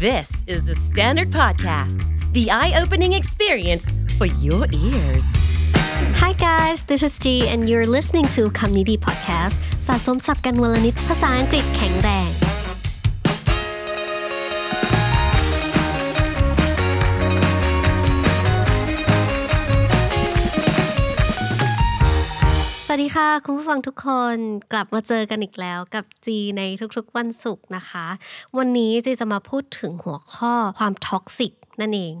This is the Standard Podcast, the eye opening experience for your ears. Hi guys, this is G and you're listening to คำนี้ดี podcast สะสมสับกันวลนิดภาษาอังกฤษแข็งแรง ดีค่ะ คุณผู้ฟังทุกคนกลับมาเจอกันอีกแล้วกับจีในทุกๆวันศุกร์นะคะ วันนี้จีจะมาพูดถึงหัวข้อความ toxic นั่นเอง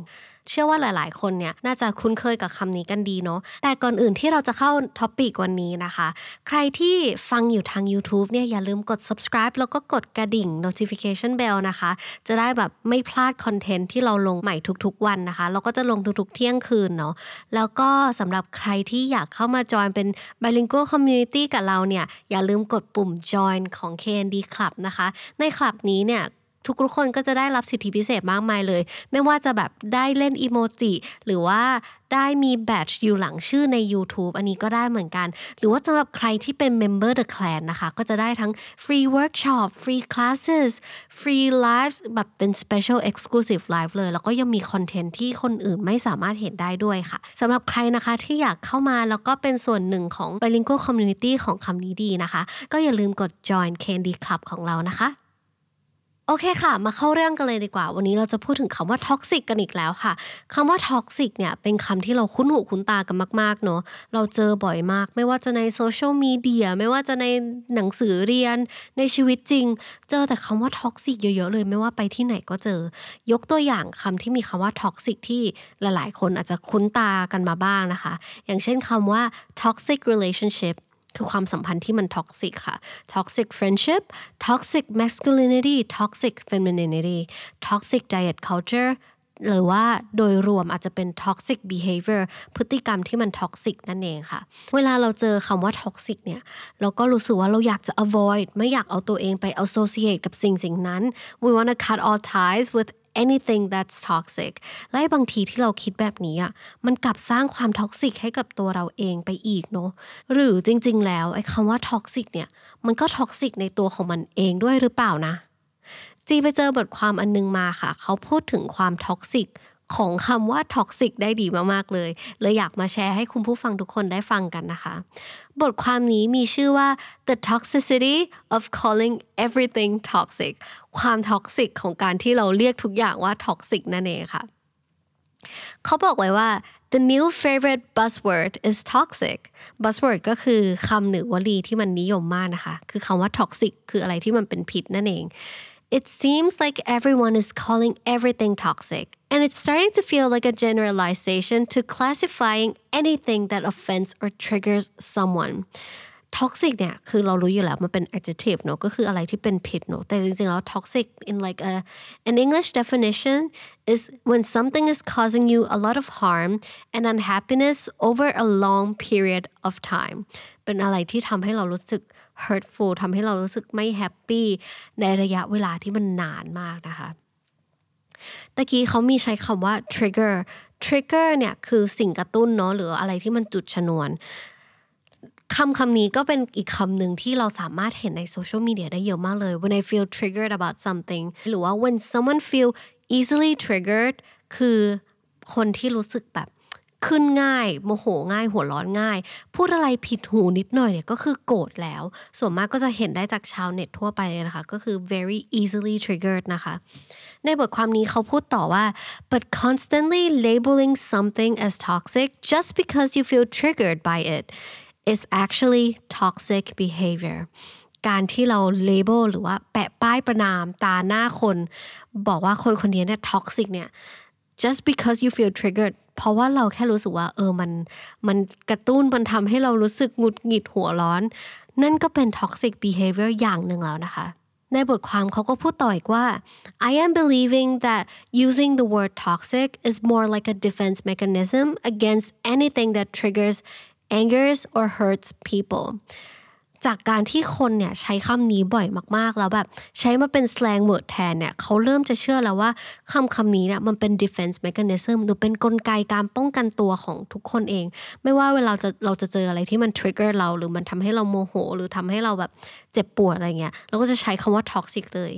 เชื่อว่าหลาย ๆ คนเนี่ยน่าจะคุ้นเคยกับคำนี้กันดีเนาะแต่ก่อนอื่นที่เราจะเข้า topic วันนี้นะคะ ใครที่ฟังอยู่ทาง YouTube เนี่ยอย่าลืมกด subscribe แล้วก็กดกระดิ่ง notification bell นะคะ จะได้แบบไม่พลาดคอนเทนต์ที่เราลงใหม่ทุก ๆ วันนะคะ เราก็จะลงทุก ๆ เที่ยงคืนเนาะแล้วก็สำหรับใครที่อยากเข้ามาจอยเป็น bilingual community กับเราเนี่ยอย่าลืมกดปุ่ม join ของ KND Club นะคะ ในคลับนี้เนี่ย ทุกๆคนก็จะได้รับสิทธิพิเศษมากมายเลย ไม่ว่าจะแบบได้เล่นอีโมจิหรือว่าได้มีแบตอยู่หลังชื่อใน YouTube อันนี้ก็ได้เหมือนกัน หรือว่าสำหรับใครที่เป็น Member The Clan นะคะ ก็จะได้ทั้ง Free Workshop Free Classes Free Lives แบบเป็น Special Exclusive Live เลย แล้วก็ยังมีคอนเทนต์ที่คนอื่นไม่สามารถเห็นได้ด้วยค่ะสำหรับใครนะคะที่อยากเข้ามาแล้วก็เป็นส่วนหนึ่งของ Bilingual Community ของคำนี้ดีนะคะ ก็อย่าลืมกด join Candy Club ของเรานะคะ โอเคค่ะ มาเข้าเรื่องกันเลยดีกว่า วันนี้เราจะพูดถึงคำว่า toxic กันอีกแล้วค่ะคำว่า toxic เนี่ยเป็นคำที่เราคุ้นหูคุ้นตากันมาก ๆ เนาะเราเจอบ่อยมาก ไม่ว่าจะในโซเชียลมีเดียไม่ว่าจะในหนังสือเรียนในชีวิตจริง เจอแต่คำว่า toxic เยอะ ๆ เลยไม่ว่าไปที่ไหนก็เจอ ยกตัวอย่างคำที่มีคำว่า toxic ที่หลาย ๆ คนอาจจะคุ้นตากันมาบ้างนะคะ อย่างเช่นคำว่า toxic relationship คือความสัมพันธ์ที่มันท็อกซิกค่ะ toxic friendship toxic masculinity toxic femininity toxic diet culture หรือว่าโดยรวมอาจจะเป็น toxic behavior พฤติกรรมที่มัน toxic นั่นเองค่ะ เวลาเราเจอคำว่า toxic เนี่ยเราก็รู้สึกว่าเราอยากจะ avoid ไม่อยากเอาตัวเองไป associate กับสิ่งสิ่งนั้น we wanna cut all ties with anything that's toxic และบางทีที่เราคิดแบบนี้อะมันกลับสร้างความ toxic ให้กับตัวเราเองไปอีกเนาะหรือจริงๆ แล้วไอ้คำว่า toxic เนี่ยมันก็ toxic ในตัวของมันเองด้วยหรือเปล่านะ จีไปเจอบทความอันนึงมาค่ะ เขาพูดถึงความ toxic ของคำว่า toxic ได้ดีมากๆเลยเลยอยากมาแชร์ให้คุณผู้ฟังทุกคนได้ฟังกันนะคะ บทความนี้มีชื่อว่า the toxicity of calling everything toxic ความ toxic ของการที่เราเรียกทุกอย่างว่า toxic นั่นเองค่ะ เขาบอกไว้ว่า the new favorite buzzword is toxic buzzword ก็คือคำหรือวลีที่มันนิยมมากนะคะ คือคำว่า toxic คืออะไรที่มันเป็นพิษนั่นเอง It seems like everyone is calling everything toxic, and it's starting to feel like a generalization to classifying anything that offends or triggers someone. toxic เนี่ยคือเรารู้อยู่แล้วมันเป็น adjective เนอะก็คืออะไรที่เป็นพิษเนอะแต่จริงๆแล้ว toxic in like a an English definition is when something is causing you a lot of harm and unhappiness over a long period of time เป็นอะไรที่ทำให้เรารู้สึก hurtful ทำให้เรารู้สึกไม่แฮปปี้ในระยะเวลาที่มันนานมากนะคะตะกี้เขามีใช้คำว่า trigger trigger เนี่ยคือสิ่งกระตุ้นเนาะหรืออะไรที่มันจุดชนวนคำคำนี้ก็เป็นอีกคำหนึ่งที่เราสามารถเห็นในโซเชียลมีเดียได้เยอะมากเลย when I feel triggered about something หรือว่า when someone feel easily triggered คือคนที่รู้สึกแบบ ขึ้นง่ายโมโหง่าย หัวร้อนง่าย พูดอะไรผิดหูนิดหน่อยเนี่ยก็คือโกรธแล้ว ส่วนมากก็จะเห็นได้จากชาวเน็ตทั่วไปเลยนะคะ ก็คือ very easily triggered นะคะ ในบทความนี้เขาพูดต่อว่า but constantly labeling something as toxic just because you feel triggered by it is actually toxic behavior การที่เรา label หรือว่าแปะป้ายประนามตาหน้าคน บอกว่าคนคนนี้เนี่ย toxic เนี่ย just because you feel triggered เพราะว่าเราแค่รู้สึกว่า เออมันมันกระตุ้นมันทำให้เรารู้สึกหงุดหงิดหัวร้อน นั่นก็เป็น toxic behavior อย่างหนึ่งแล้วนะคะในบทความเขาก็พูดต่ออีกว่า I am believing that using the word toxic is more like a defense mechanism against anything that triggers angers or hurts people จากการที่คนเนี่ยใช้คำนี้บ่อยมากๆ แล้วแบบใช้มาเป็น slang word แทนเนี่ยเขาเริ่มจะเชื่อแล้วว่าคำคำนี้เนี่ยมันเป็น defense mechanism หรือเป็นกลไกการป้องกันตัวของทุกคนเอง ไม่ว่าเวลาจะเราจะเจออะไรที่มัน trigger เรา หรือมันทำให้เราโมโห หรือทำให้เราแบบเจ็บปวดอะไรเงี้ยเราก็จะใช้คำว่า toxic เลย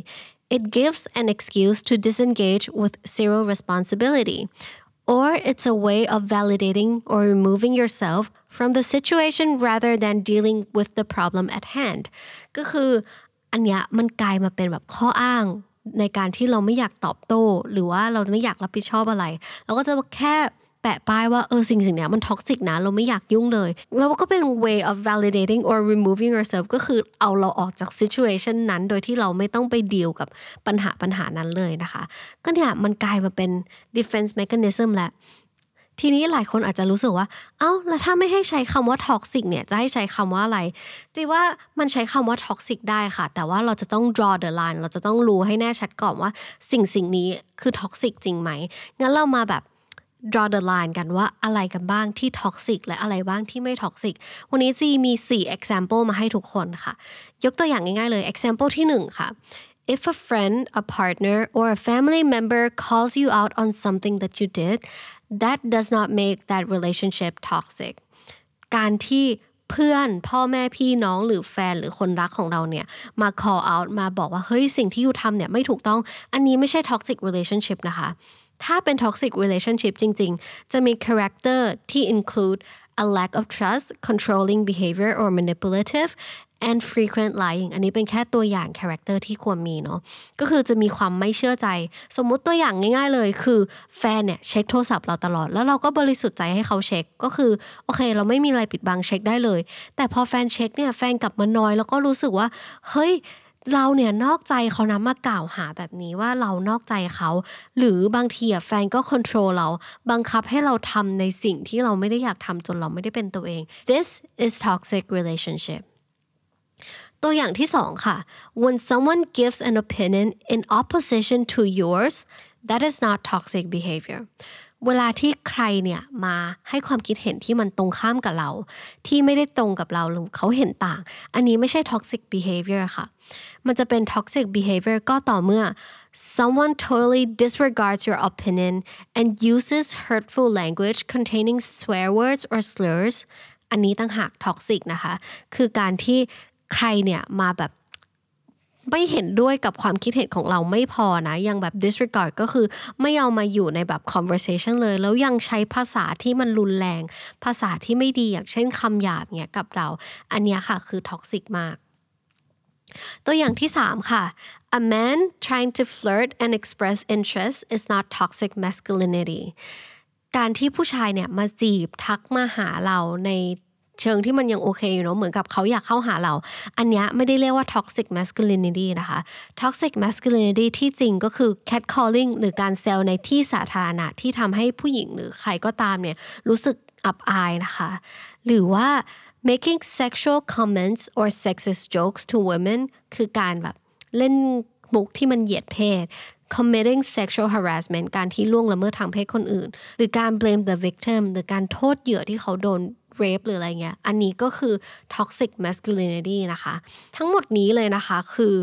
it gives an excuse to disengage with zero responsibility or it's a way of validating or removing yourself from the situation rather than dealing with the problem at hand ก็คืออันเนี้ยมันกลายมาเป็นแบบข้ออ้างในการที่เราไม่อยากตอบโต้ หรือว่าเราไม่อยากรับผิดชอบอะไร เราก็จะแค่ แปะป้ายว่าเออสิ่งสิ่งนี้มัน toxic นะเราไม่อยากยุ่งเลย แล้วก็เป็น way of validating or removing yourself ก็คือเอาเราออกจาก situation นั้น โดยที่เราไม่ต้องไปดีลกับปัญหาปัญหานั้นเลยนะคะ ก็เนี่ยมันกลายมาเป็น defense mechanism แหละทีนี้หลายคนอาจจะรู้สึกว่า เอ้า แล้วถ้าไม่ให้ใช้คำว่า toxic เนี่ย จะให้ใช้คำว่าอะไรจีว่ามันใช้คำว่า toxic ได้ค่ะ แต่ว่าเราจะต้อง draw the line เราจะต้องรู้ให้แน่ชัดก่อนว่าสิ่งสิ่งนี้คือ toxic จริงไหม งั้นเรามาแบบ draw the line กันว่าอะไรกันบ้างที่ toxic และอะไรบ้างที่ไม่ toxic วันนี้จีมี 4 example มาให้ทุกคนค่ะ ยกตัวอย่างง่ายๆเลย example ที่ 1 ค่ะ If a friend, a partner, or a family member calls you out on something that you did, that does not make that relationship toxic. การที่เพื่อนพ่อแม่พี่น้องหรือแฟนหรือคนรักของเราเนี่ยมา call out มาบอกว่าเฮ้ยสิ่งที่อยู่ทำเนี่ยไม่ถูกต้องอันนี้ไม่ใช่ toxic relationship นะคะ ถ้าเป็น toxic relationship จริง ๆ จะมี character ที่ include a lack of trust controlling behavior or manipulative and frequent lying อันนี้เป็นแค่ตัวอย่าง character ที่ควรมีเนาะก็คือจะมีความไม่เชื่อใจ สมมุติตัวอย่างง่าย ๆ เลยคือแฟนเนี่ยเช็คโทรศัพท์เราตลอด แล้วเราก็บริสุทธิ์ใจให้เขาเช็ค ก็คือโอเค เราไม่มีอะไรปิดบังเช็คได้เลย แต่พอแฟนเช็คเนี่ยแฟนกลับมานอย แล้วก็รู้สึกว่า เฮ้ย เราเนี่ยนอกใจเขานะมากล่าวหาแบบนี้ว่าเรานอกใจเขา หรือบางทีแฟนก็ควบคุมเราบังคับให้เราทำในสิ่งที่เราไม่ได้อยากทำจนเราไม่ได้เป็นตัวเอง this is toxic relationship ตัวอย่างที่สองค่ะ when someone gives an opinion in opposition to yours that is not toxic behavior เวลาที่ใครเนี่ยมาให้ความคิดเห็นที่มันตรงข้ามกับเรา ที่ไม่ได้ตรงกับเราหรือเขาเห็นต่าง อันนี้ไม่ใช่ toxic behavior ค่ะ มันจะเป็น toxic behavior ก็ต่อเมื่อ someone totally disregards your opinion and uses hurtful language containing swear words or slurs อันนี้ตั้งหาก toxic นะคะ คือการที่ใครเนี่ยมาแบบ ไม่เห็นด้วยกับความคิดเห็นของเราไม่พอนะ ยังแบบ disregard ก็คือไม่เอามาอยู่ในแบบ conversation เลย แล้วยังใช้ภาษาที่มันรุนแรง ภาษาที่ไม่ดีอย่างเช่นคำหยาบเนี่ยกับเรา อันนี้ค่ะคือ toxic มากตัวอย่างที่ 3 ค่ะ a man trying to flirt and express interest is not toxic masculinity การที่ผู้ชายเนี่ยมาจีบทักมาหาเราใน เชิงที่มันยังโอเคอยู่เนาะเหมือนกับเขาอยากเข้าหาเรา อันนี้ไม่ได้เรียกว่า toxic masculinity นะคะ toxic masculinity ที่จริงก็คือ catcalling หรือการเซลในที่สาธารณะที่ทำให้ผู้หญิงหรือใครก็ตามเนี่ยรู้สึกอับอายนะคะ หรือว่า making sexual comments or sexist jokes to women คือการแบบเล่นมุกที่มันเหยียดเพศ committing sexual harassment การที่ล่วงละเมิดทางเพศคนอื่น หรือการ blame the victim หรือการโทษเหยื่อที่เขาโดน rape หรืออะไรเงี้ย อันนี้ก็คือ toxic masculinity นะคะ ทั้งหมดนี้เลยนะคะคือ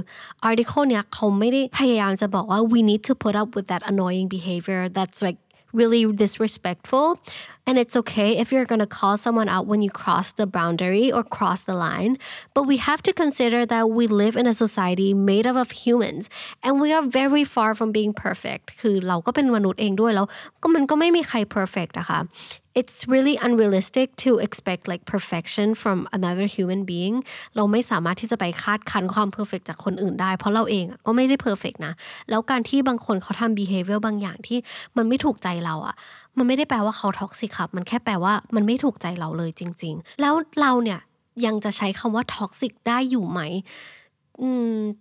article เนี้ยเขาไม่ได้พยายามจะบอกว่า we need to put up with that annoying behavior that's like really disrespectful and it's okay if you're going to call someone out when you cross the boundary or cross the line but we have to consider that we live in a society made up of humans and we are very far from being perfect คือเราก็เป็นมนุษย์เองด้วยแล้วก็มันก็ไม่มีใคร perfect นะคะ it's really unrealistic to expect like perfection from another human being เราไม่สามารถที่จะไปคาดคันความ perfect จากคนอื่นได้ เพราะเราเองก็ไม่ได้ perfect นะ แล้วการที่บางคนเขาทำ behavior บางอย่างที่มันไม่ถูกใจเราอะมันไม่ได้แปลว่าเขา toxic ครับ มันแค่แปลว่ามันไม่ถูกใจเราเลยจริง ๆ แล้วเราเนี่ยยังจะใช้คำว่า toxic ได้อยู่ไหม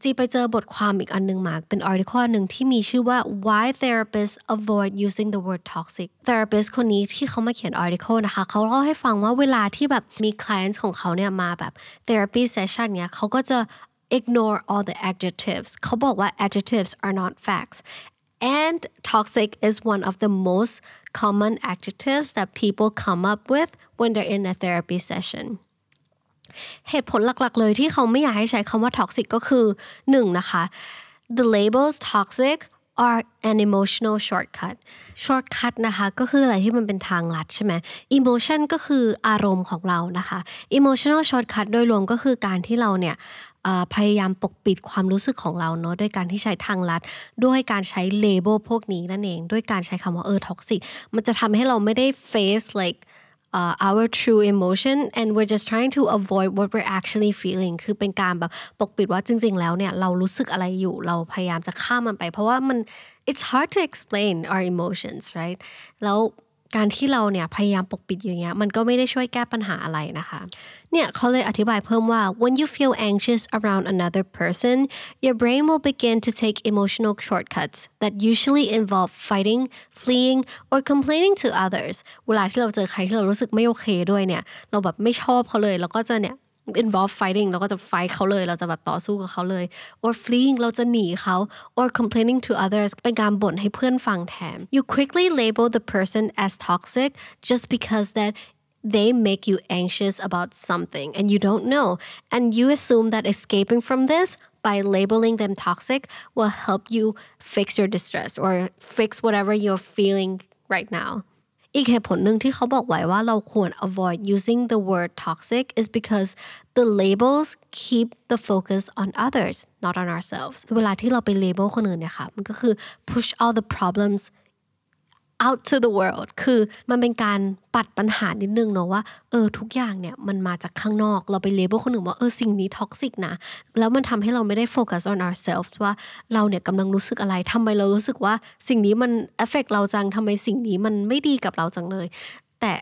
จีไปเจอบทความอีกอันนึงมา เป็น article หนึ่งที่มีชื่อว่า why therapists avoid using the word toxic therapist คนนี้ที่เขามาเขียน article นะคะ เขาเล่าให้ฟังว่าเวลาที่แบบมี clients ของเขาเนี่ยมาแบบ therapy session เนี่ยเขาก็จะ ignore all the adjectives เขาบอกว่า adjectives are not facts and toxic is one of the most common adjectives that people come up with when they're in a therapy session เหตุผลหลักๆเลยที่เขาไม่อยากให้ใช้คำว่า toxic ก็คือ 1. นะคะ the labels toxic are an emotional shortcut shortcut นะคะก็คืออะไรที่มันเป็นทางลัดใช่ไหม emotion ก็คืออารมณ์ของเรานะคะ emotional shortcut โดยรวมก็คือการที่เราเนี่ยพยายามปกปิดความรู้สึกของเราเนาะด้วยการที่ใช้ทางลัด ด้วยการใช้ label พวกนี้นั่นเอง ด้วยการใช้คำว่าเออ toxic มันจะทำให้เราไม่ได้ face like uh, our true emotion and we're just trying to avoid what we're actually feeling คือเป็นการแบบปกปิดว่าจริงๆ แล้วเนี่ยเรารู้สึกอะไรอยู่ เราพยายามจะข้ามมันไป เพราะว่ามัน it's hard to explain our emotions right แล้ว การที่เราเนี่ยพยายามปกปิดอย่างเงี้ยมันก็ไม่ได้ช่วยแก้ปัญหาอะไรนะคะเนี่ยเขาเลยอธิบายเพิ่มว่า when you feel anxious around another person your brain will begin to take emotional shortcuts that usually involve fighting fleeing or complaining to others เวลาที่เราเจอใครที่เรารู้สึกไม่โอเคด้วยเนี่ยเราแบบไม่ชอบเขาเลยเราก็จะเนี่ย involve fighting เราก็จะ fight เขาเลย เราจะแบบต่อสู้กับเขาเลย or fleeing เราจะหนีเขา or complaining to others เป็นการบ่นให้เพื่อนฟังแทน you quickly label the person as toxic just because that they make you anxious about something and you don't know and you assume that escaping from this by labeling them toxic will help you fix your distress or fix whatever you're feeling right now อีกเหตุผลหนึ่งที่เขาบอกไว้ว่าเราควร avoid using the word toxic is because the labels keep the focus on others not on ourselves เวลาที่เราไป label คนอื่นเนี่ยค่ะมันก็คือ push all the problems out to the world คือมันเป็นการปัดปัญหานิดนึงเนาะว่าเออทุกอย่างเนี่ยมันมาจากข้างนอกเราไป label คนอื่นว่าเออสิ่งนี้ toxic นะแล้วมันทำให้เราไม่ได้โฟกัส on ourselves ว่าเราเนี่ยกำลังรู้สึกอะไรทำไมเรารู้สึกว่าสิ่งนี้มัน affect เราจังทำไมสิ่งนี้มันไม่ดีกับเราจังเลย แต่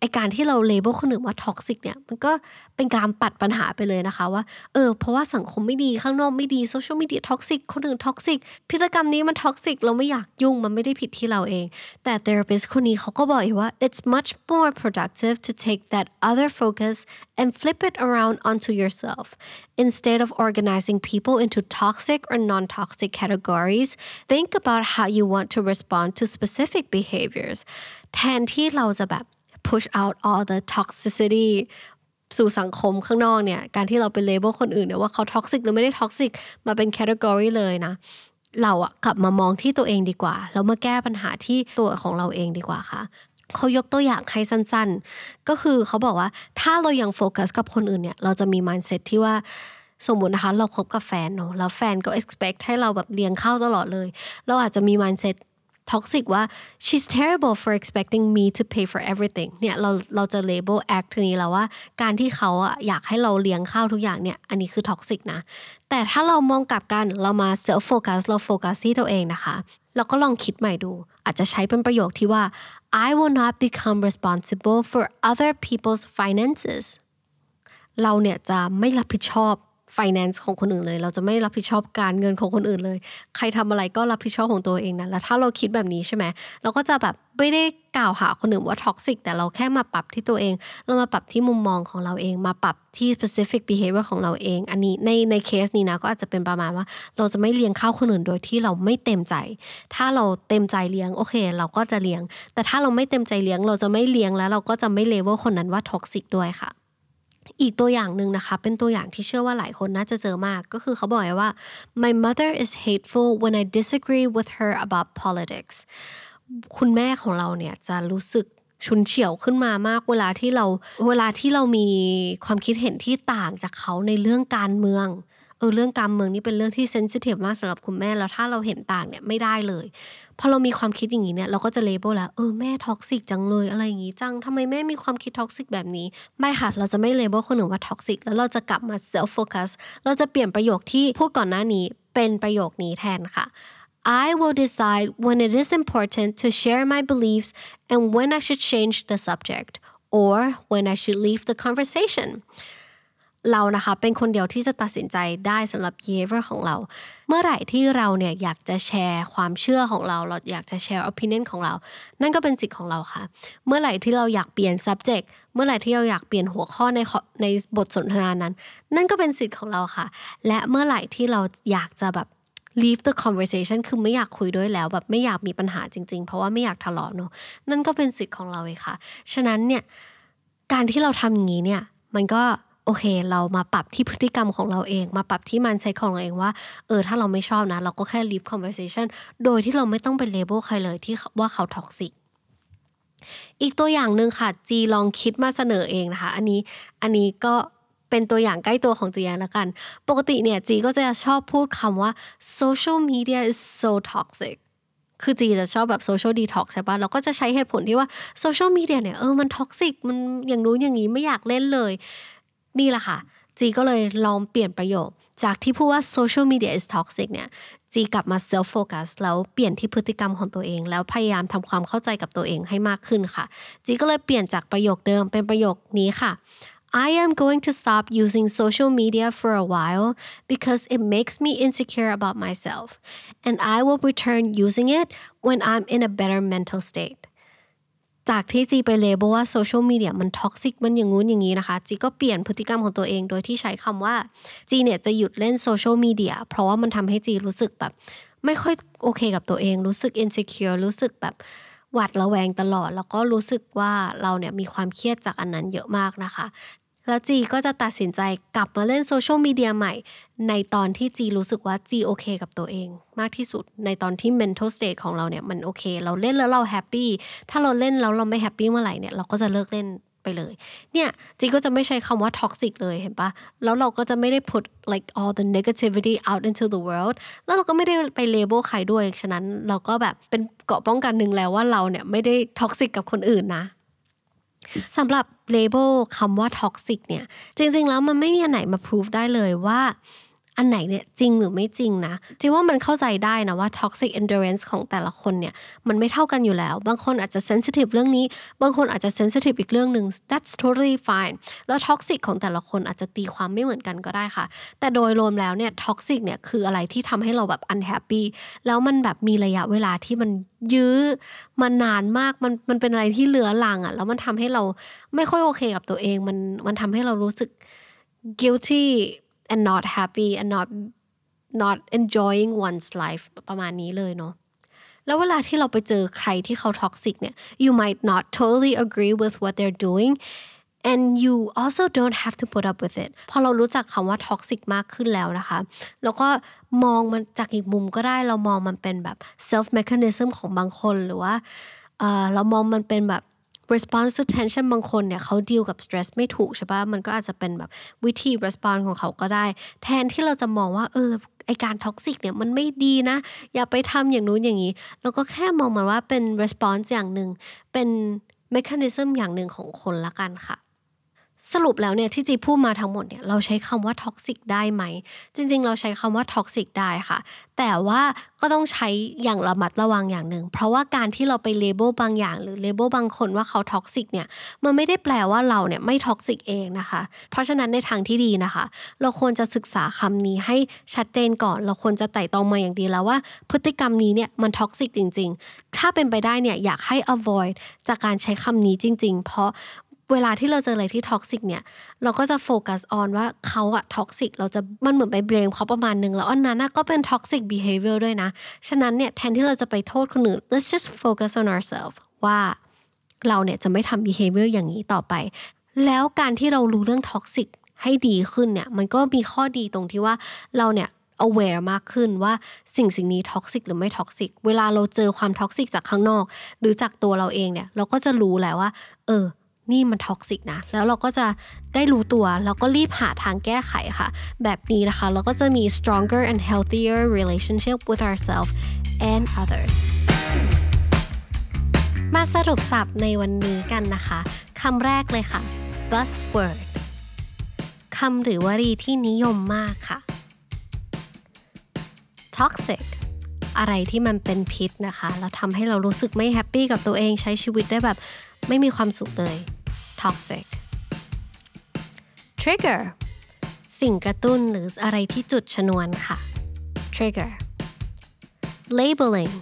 ไอการที่เรา label คนอื่นว่า toxic เนี่ยมันก็เป็นการปัดปัญหาไปเลยนะคะว่าเออเพราะว่าสังคมไม่ดีข้างนอกไม่ดีโซเชียลมีเดีย toxic คนอื่น toxic พฤติกรรมนี้มัน toxic เราไม่อยากยุ่งมันไม่ได้ผิดที่เราเอง แต่ therapist คนนี้เขาก็บอกว่า it's much more productive to take that other focus and flip it around onto yourself instead of organizing people into toxic or non-toxic categories think about how you want to respond to specific behaviors แทนที่เราจะแบบ push out all the toxicity สู่สังคมข้างนอกเนี่ย การที่เราไป label คนอื่นเนี่ยว่าเขา toxic หรือไม่ได้ toxic มาเป็น category เลยนะ เราอะกลับมามองที่ตัวเองดีกว่า แล้วมาแก้ปัญหาที่ตัวของเราเองดีกว่าค่ะเขายกตัวอย่างให้สั้นๆ ก็คือเขาบอกว่าถ้าเรายังโฟกัสกับคนอื่นเนี่ยเราจะมี mindset ที่ว่าสมมตินะคะเราคบกับแฟนเนาะแล้วแฟนก็ expect ให้เราแบบเลี้ยงข้าวตลอดเลย เราอาจจะมี mindset toxic ว่า she's terrible for expecting me to pay for everything เนี่ยเราเราจะ label act นี้แล้วว่า การที่เขาอะอยากให้เราเลี้ยงข้าวทุกอย่างเนี่ยอันนี้คือ toxic นะ แต่ถ้าเรามองกลับกันเรามา self focus เราโฟกัสที่ตัวเองนะคะเราก็ลองคิดใหม่ดู อาจจะใช้เป็นประโยคที่ว่า I will not become responsible for other people's finances เราเนี่ยจะไม่รับผิดชอบ finance ของคนอื่นเลย เราจะไม่รับผิดชอบการเงินของคนอื่นเลย ใครทำอะไรก็รับผิดชอบของตัวเองนะแล้วถ้าเราคิดแบบนี้ใช่ไหมเราก็จะแบบไม่ได้กล่าวหาคนอื่นว่า toxic แต่เราแค่มาปรับที่ตัวเอง เรามาปรับที่มุมมองของเราเอง มาปรับที่ specific behavior ของเราเอง อันนี้ในในเคสนี้นะก็อาจจะเป็นประมาณว่า เราจะไม่เลี้ยงข้าวคนอื่นโดยที่เราไม่เต็มใจ ถ้าเราเต็มใจเลี้ยงโอเค เราก็จะเลี้ยง แต่ถ้าเราไม่เต็มใจเลี้ยง เราจะไม่เลี้ยงแล้วเราก็จะไม่ label คนนั้นว่า toxic ด้วยค่ะ อีกตัวอย่างหนึ่งนะคะ เป็นตัวอย่างที่เชื่อว่าหลายคนน่าจะเจอมาก ก็คือเขาบอกว่า my mother is hateful when I disagree with her about politics คุณแม่ของเราเนี่ยจะรู้สึกฉุนเฉียวขึ้นมามากเวลาที่เราเวลาที่เรามีความคิดเห็นที่ต่างจากเขาในเรื่องการเมือง เออเรื่องการเมืองนี่เป็นเรื่องที่ sensitive มากสำหรับคุณแม่แล้วถ้าเราเห็นต่างเนี่ยไม่ได้เลยพอเรามีความคิดอย่างนี้เนี่ยเราก็จะ label แล้วเออแม่ toxic จังเลยอะไรอย่างนี้จังทำไมแม่มีความคิด toxic แบบนี้ไม่ค่ะ เราจะไม่ label คนอื่นว่า toxic แล้วเราจะกลับมา self focus เราจะเปลี่ยนประโยคที่พูดก่อนหน้านี้เป็นประโยคนี้แทนค่ะ I will decide when it is important to share my beliefs and when I should change the subject or when I should leave the conversation เรานะคะเป็นคนเดียวที่จะตัดสินใจได้สำหรับ behavior ของเรา เมื่อไหร่ที่เราเนี่ยอยากจะแชร์ความเชื่อของเราเราอยากจะแชร์ opinion ของเรา นั่นก็เป็นสิทธิ์ของเราค่ะ เมื่อไหร่ที่เราอยากเปลี่ยน subject เมื่อไหร่ที่เราอยากเปลี่ยนหัวข้อในในบทสนทนานั้น นั่นก็เป็นสิทธิ์ของเราค่ะ และเมื่อไหร่ที่เราอยากจะแบบ leave the conversation คือไม่อยากคุยด้วยแล้วแบบไม่อยากมีปัญหาจริง ๆ เพราะว่าไม่อยากทะเลาะเนาะนั่นก็เป็นสิทธิ์ของเราเองค่ะ ฉะนั้นเนี่ยการที่เราทำอย่างนี้เนี่ยมันก็ โอเค เรามาปรับที่พฤติกรรมของเราเอง มาปรับที่มันใช้ของเราเองว่า เออ ถ้าเราไม่ชอบนะ เราก็แค่ leave conversation โดยที่เราไม่ต้องไป label ใครเลยที่ว่าเขา toxic อีกตัวอย่างหนึ่งค่ะ จีลองคิดมาเสนอเองนะคะ อันนี้ อันนี้ก็เป็นตัวอย่างใกล้ตัวของจีแล้วกัน ปกติเนี่ยจีก็จะชอบพูดคำว่า social media is so toxic คือจีจะชอบแบบ social detox ใช่ปะเราก็จะใช้เหตุผลที่ว่าโซเชียลมีเดียเนี่ยเออมัน toxic มันอย่างนู้นอย่างนี้ไม่อยากเล่นเลย นี่แหละค่ะ จีก็เลยลองเปลี่ยนประโยค จากที่พูดว่า social media is toxic เนี่ย จีกลับมา self focus แล้วเปลี่ยนที่พฤติกรรมของตัวเอง แล้วพยายามทำความเข้าใจกับตัวเองให้มากขึ้นค่ะ จีก็เลยเปลี่ยนจากประโยคเดิมเป็นประโยคนี้ค่ะ I am going to stop using social media for a while because it makes me insecure about myself, and I will return using it when I'm in a better mental state. จากที่จีไป label ว่าโซเชียลมีเดียมัน toxic มันอย่างงู้นอย่างนี้นะคะ จีก็เปลี่ยนพฤติกรรมของตัวเองโดยที่ใช้คำว่าจีเนี่ยจะหยุดเล่นโซเชียลมีเดียเพราะว่ามันทำให้จีรู้สึกแบบ ไม่ค่อยโอเคกับตัวเอง รู้สึก insecure รู้สึกแบบหวาดระแวงตลอด แล้วก็รู้สึกว่าเราเนี่ยมีความเครียดจากอันนั้นเยอะมากนะคะ แล้วจีก็จะตัดสินใจกลับมาเล่นโซเชียลมีเดียใหม่ ในตอนที่จีรู้สึกว่าจีโอเคกับตัวเอง มากที่สุดในตอนที่ mental state ของเราเนี่ยมันโอเค เราเล่นแล้วเรา happy ถ้าเราเล่นแล้วเราไม่ happy เมื่อไหร่เนี่ยเราก็จะเลิกเล่นไปเลย เนี่ยจีก็จะไม่ใช้คำว่า toxic เลยเห็นปะแล้วเราก็จะไม่ได้ put like all the negativity out into the world แล้วเราก็ไม่ได้ไป label ใครด้วย ฉะนั้นเราก็แบบเป็นเกราะป้องกันหนึ่งแล้วว่าเราเนี่ยไม่ได้ toxic กับคนอื่นนะ สำหรับ label คำว่า toxic เนี่ย จริง ๆ แล้วมันไม่มีอันไหนมาพิสูจน์ได้เลยว่า อันไหนเนี่ยจริงหรือไม่จริงนะจริงว่ามันเข้าใจได้นะว่า toxic endurance ของแต่ละคนเนี่ยมันไม่เท่ากันอยู่แล้ว บางคนอาจจะ sensitive เรื่องนี้ บางคนอาจจะ sensitive อีกเรื่องหนึ่ง that's totally fine แล้ว toxic ของแต่ละคนอาจจะตีความไม่เหมือนกันก็ได้ค่ะ แต่โดยรวมแล้วเนี่ย toxic เนี่ยคืออะไรที่ทำให้เราแบบ unhappy แล้วมันแบบมีระยะเวลาที่มันยื้อมานนานมากมันมันเป็นอะไรที่เหลือหลังอะ่ะแล้วมันทำให้เราไม่ค่อยโอเคกับตัวเองมันมันทำให้เรารู้สึก guilty and not happy and not not enjoying one's life ประมาณนี้เลยเนาะแล้วเวลาที่เราไปเจอใครที่เขา toxic เนี่ย you might not totally agree with what they're doing and you also don't have to put up with it พอเรารู้จักคำว่า toxic มากขึ้นแล้วนะคะ แล้วก็มองมันจากอีกมุมก็ได้เรามองมันเป็นแบบ self mechanism ของบางคนหรือว่าเรามองมันเป็นแบบ response to tension บางคนเนี่ยเขาดีลกับ stress ไม่ถูกใช่ปะมันก็อาจจะเป็นแบบวิธี response ของเขาก็ได้ แทนที่เราจะมองว่าเออไอการ toxic เนี่ยมันไม่ดีนะ อย่าไปทำอย่างนู้นอย่างนี้ เราก็แค่มองมันว่าเป็น response อย่างหนึ่งเป็น mechanism อย่างหนึ่งของคนแล้วกันค่ะ สรุปแล้วเนี่ยที่จีพูดมาทั้งหมดเนี่ยเราใช้คำว่า toxic ได้ไหม จริง ๆ เราใช้คำว่า toxic ได้ค่ะ แต่ว่าก็ต้องใช้อย่างระมัดระวังอย่างหนึ่ง เพราะว่าการที่เราไป label บางอย่าง หรือ label บางคนว่าเขา toxic เนี่ยมันไม่ได้แปลว่าเราเนี่ยไม่ toxic เองนะคะ เพราะฉะนั้นในทางที่ดีนะคะ เราควรจะศึกษาคำนี้ให้ชัดเจนก่อน เราควรจะไตร่ตรองมาอย่างดีแล้วว่า พฤติกรรมนี้เนี่ยมัน toxic จริง ๆ ถ้าเป็นไปได้เนี่ยอยากให้ avoid จากการใช้คำนี้จริง ๆ เพราะ เวลาที่เราเจออะไรที่ toxic เนี่ย เราก็จะ focus on ว่าเขาอะ toxic เราจะมันเหมือนไป blame เขาประมาณนึงแล้วอันนั้นก็เป็น toxic behavior ด้วยนะ ฉะนั้นเนี่ยแทนที่เราจะไปโทษคนอื่น let's just focus on ourselves ว่าเราเนี่ยจะไม่ทำ behavior อย่างนี้ต่อไป แล้วการที่เรารู้เรื่อง toxic ให้ดีขึ้นเนี่ยมันก็มีข้อดีตรงที่ว่าเราเนี่ย aware มากขึ้นว่าสิ่งสิ่งนี้ toxic หรือไม่ toxic เวลาเราเจอความ toxic จากข้างนอก หรือจากตัวเราเองเนี่ย เราก็จะรู้แล้วว่า เออ นี่มัน toxic นะ แล้วเราก็จะได้รู้ตัว แล้วก็รีบหาทางแก้ไขค่ะ แบบนี้นะคะ เราก็จะมี stronger and healthier relationship with ourselves and others มาสรุปศัพท์ในวันนี้กันนะคะคำแรกเลยค่ะ buzzword คำหรือวลีที่นิยมมากค่ะ toxic อะไรที่มันเป็นพิษนะคะ แล้วทำให้เรารู้สึกไม่ happy กับตัวเองใช้ชีวิตได้แบบ ไม่มีความสุขเลย toxic trigger สิ่งกระตุ้นหรืออะไรที่จุดชนวนค่ะ trigger labeling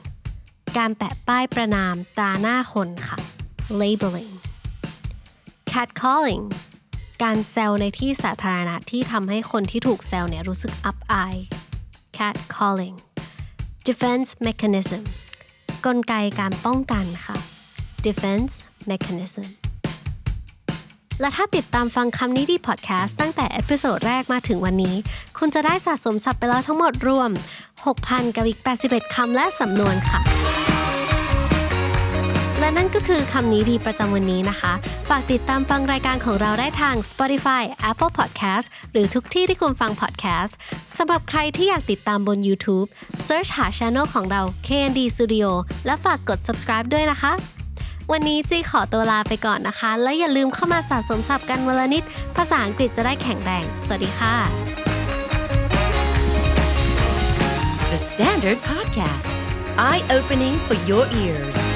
การแปะป้ายประณามตราหน้าคนค่ะ labeling catcalling การแซวในที่สาธารณะที่ทำให้คนที่ถูกแซวเนี่ยรู้สึกอับอาย catcalling defense mechanism กลไกการป้องกันค่ะ defense mechanism และถ้าติดตามฟังคำนี้ดีพอดแคสต์ตั้งแต่ episode แรกมาถึงวันนี้ คุณจะได้สะสมศัพท์ไปแล้วทั้งหมดรวม 6,000กับอีก81 คำและสำนวนค่ะ และนั่นก็คือคำนี้ดีประจำวันนี้นะคะ ฝากติดตามฟังรายการของเราได้ทาง Spotify Apple Podcast หรือทุกที่ที่คุณฟัง podcast สำหรับใครที่อยากติดตามบน YouTube Search หา Channel ของเรา KND Studio และฝากกด subscribe ด้วยนะคะ วันนี้จีขอตัวลาไปก่อนนะคะ และอย่าลืมเข้ามาสะสมศัพท์กันวันละนิด ภาษาอังกฤษจะได้แข็งแรง สวัสดีค่ะ The Standard Podcast, eye opening for your ears.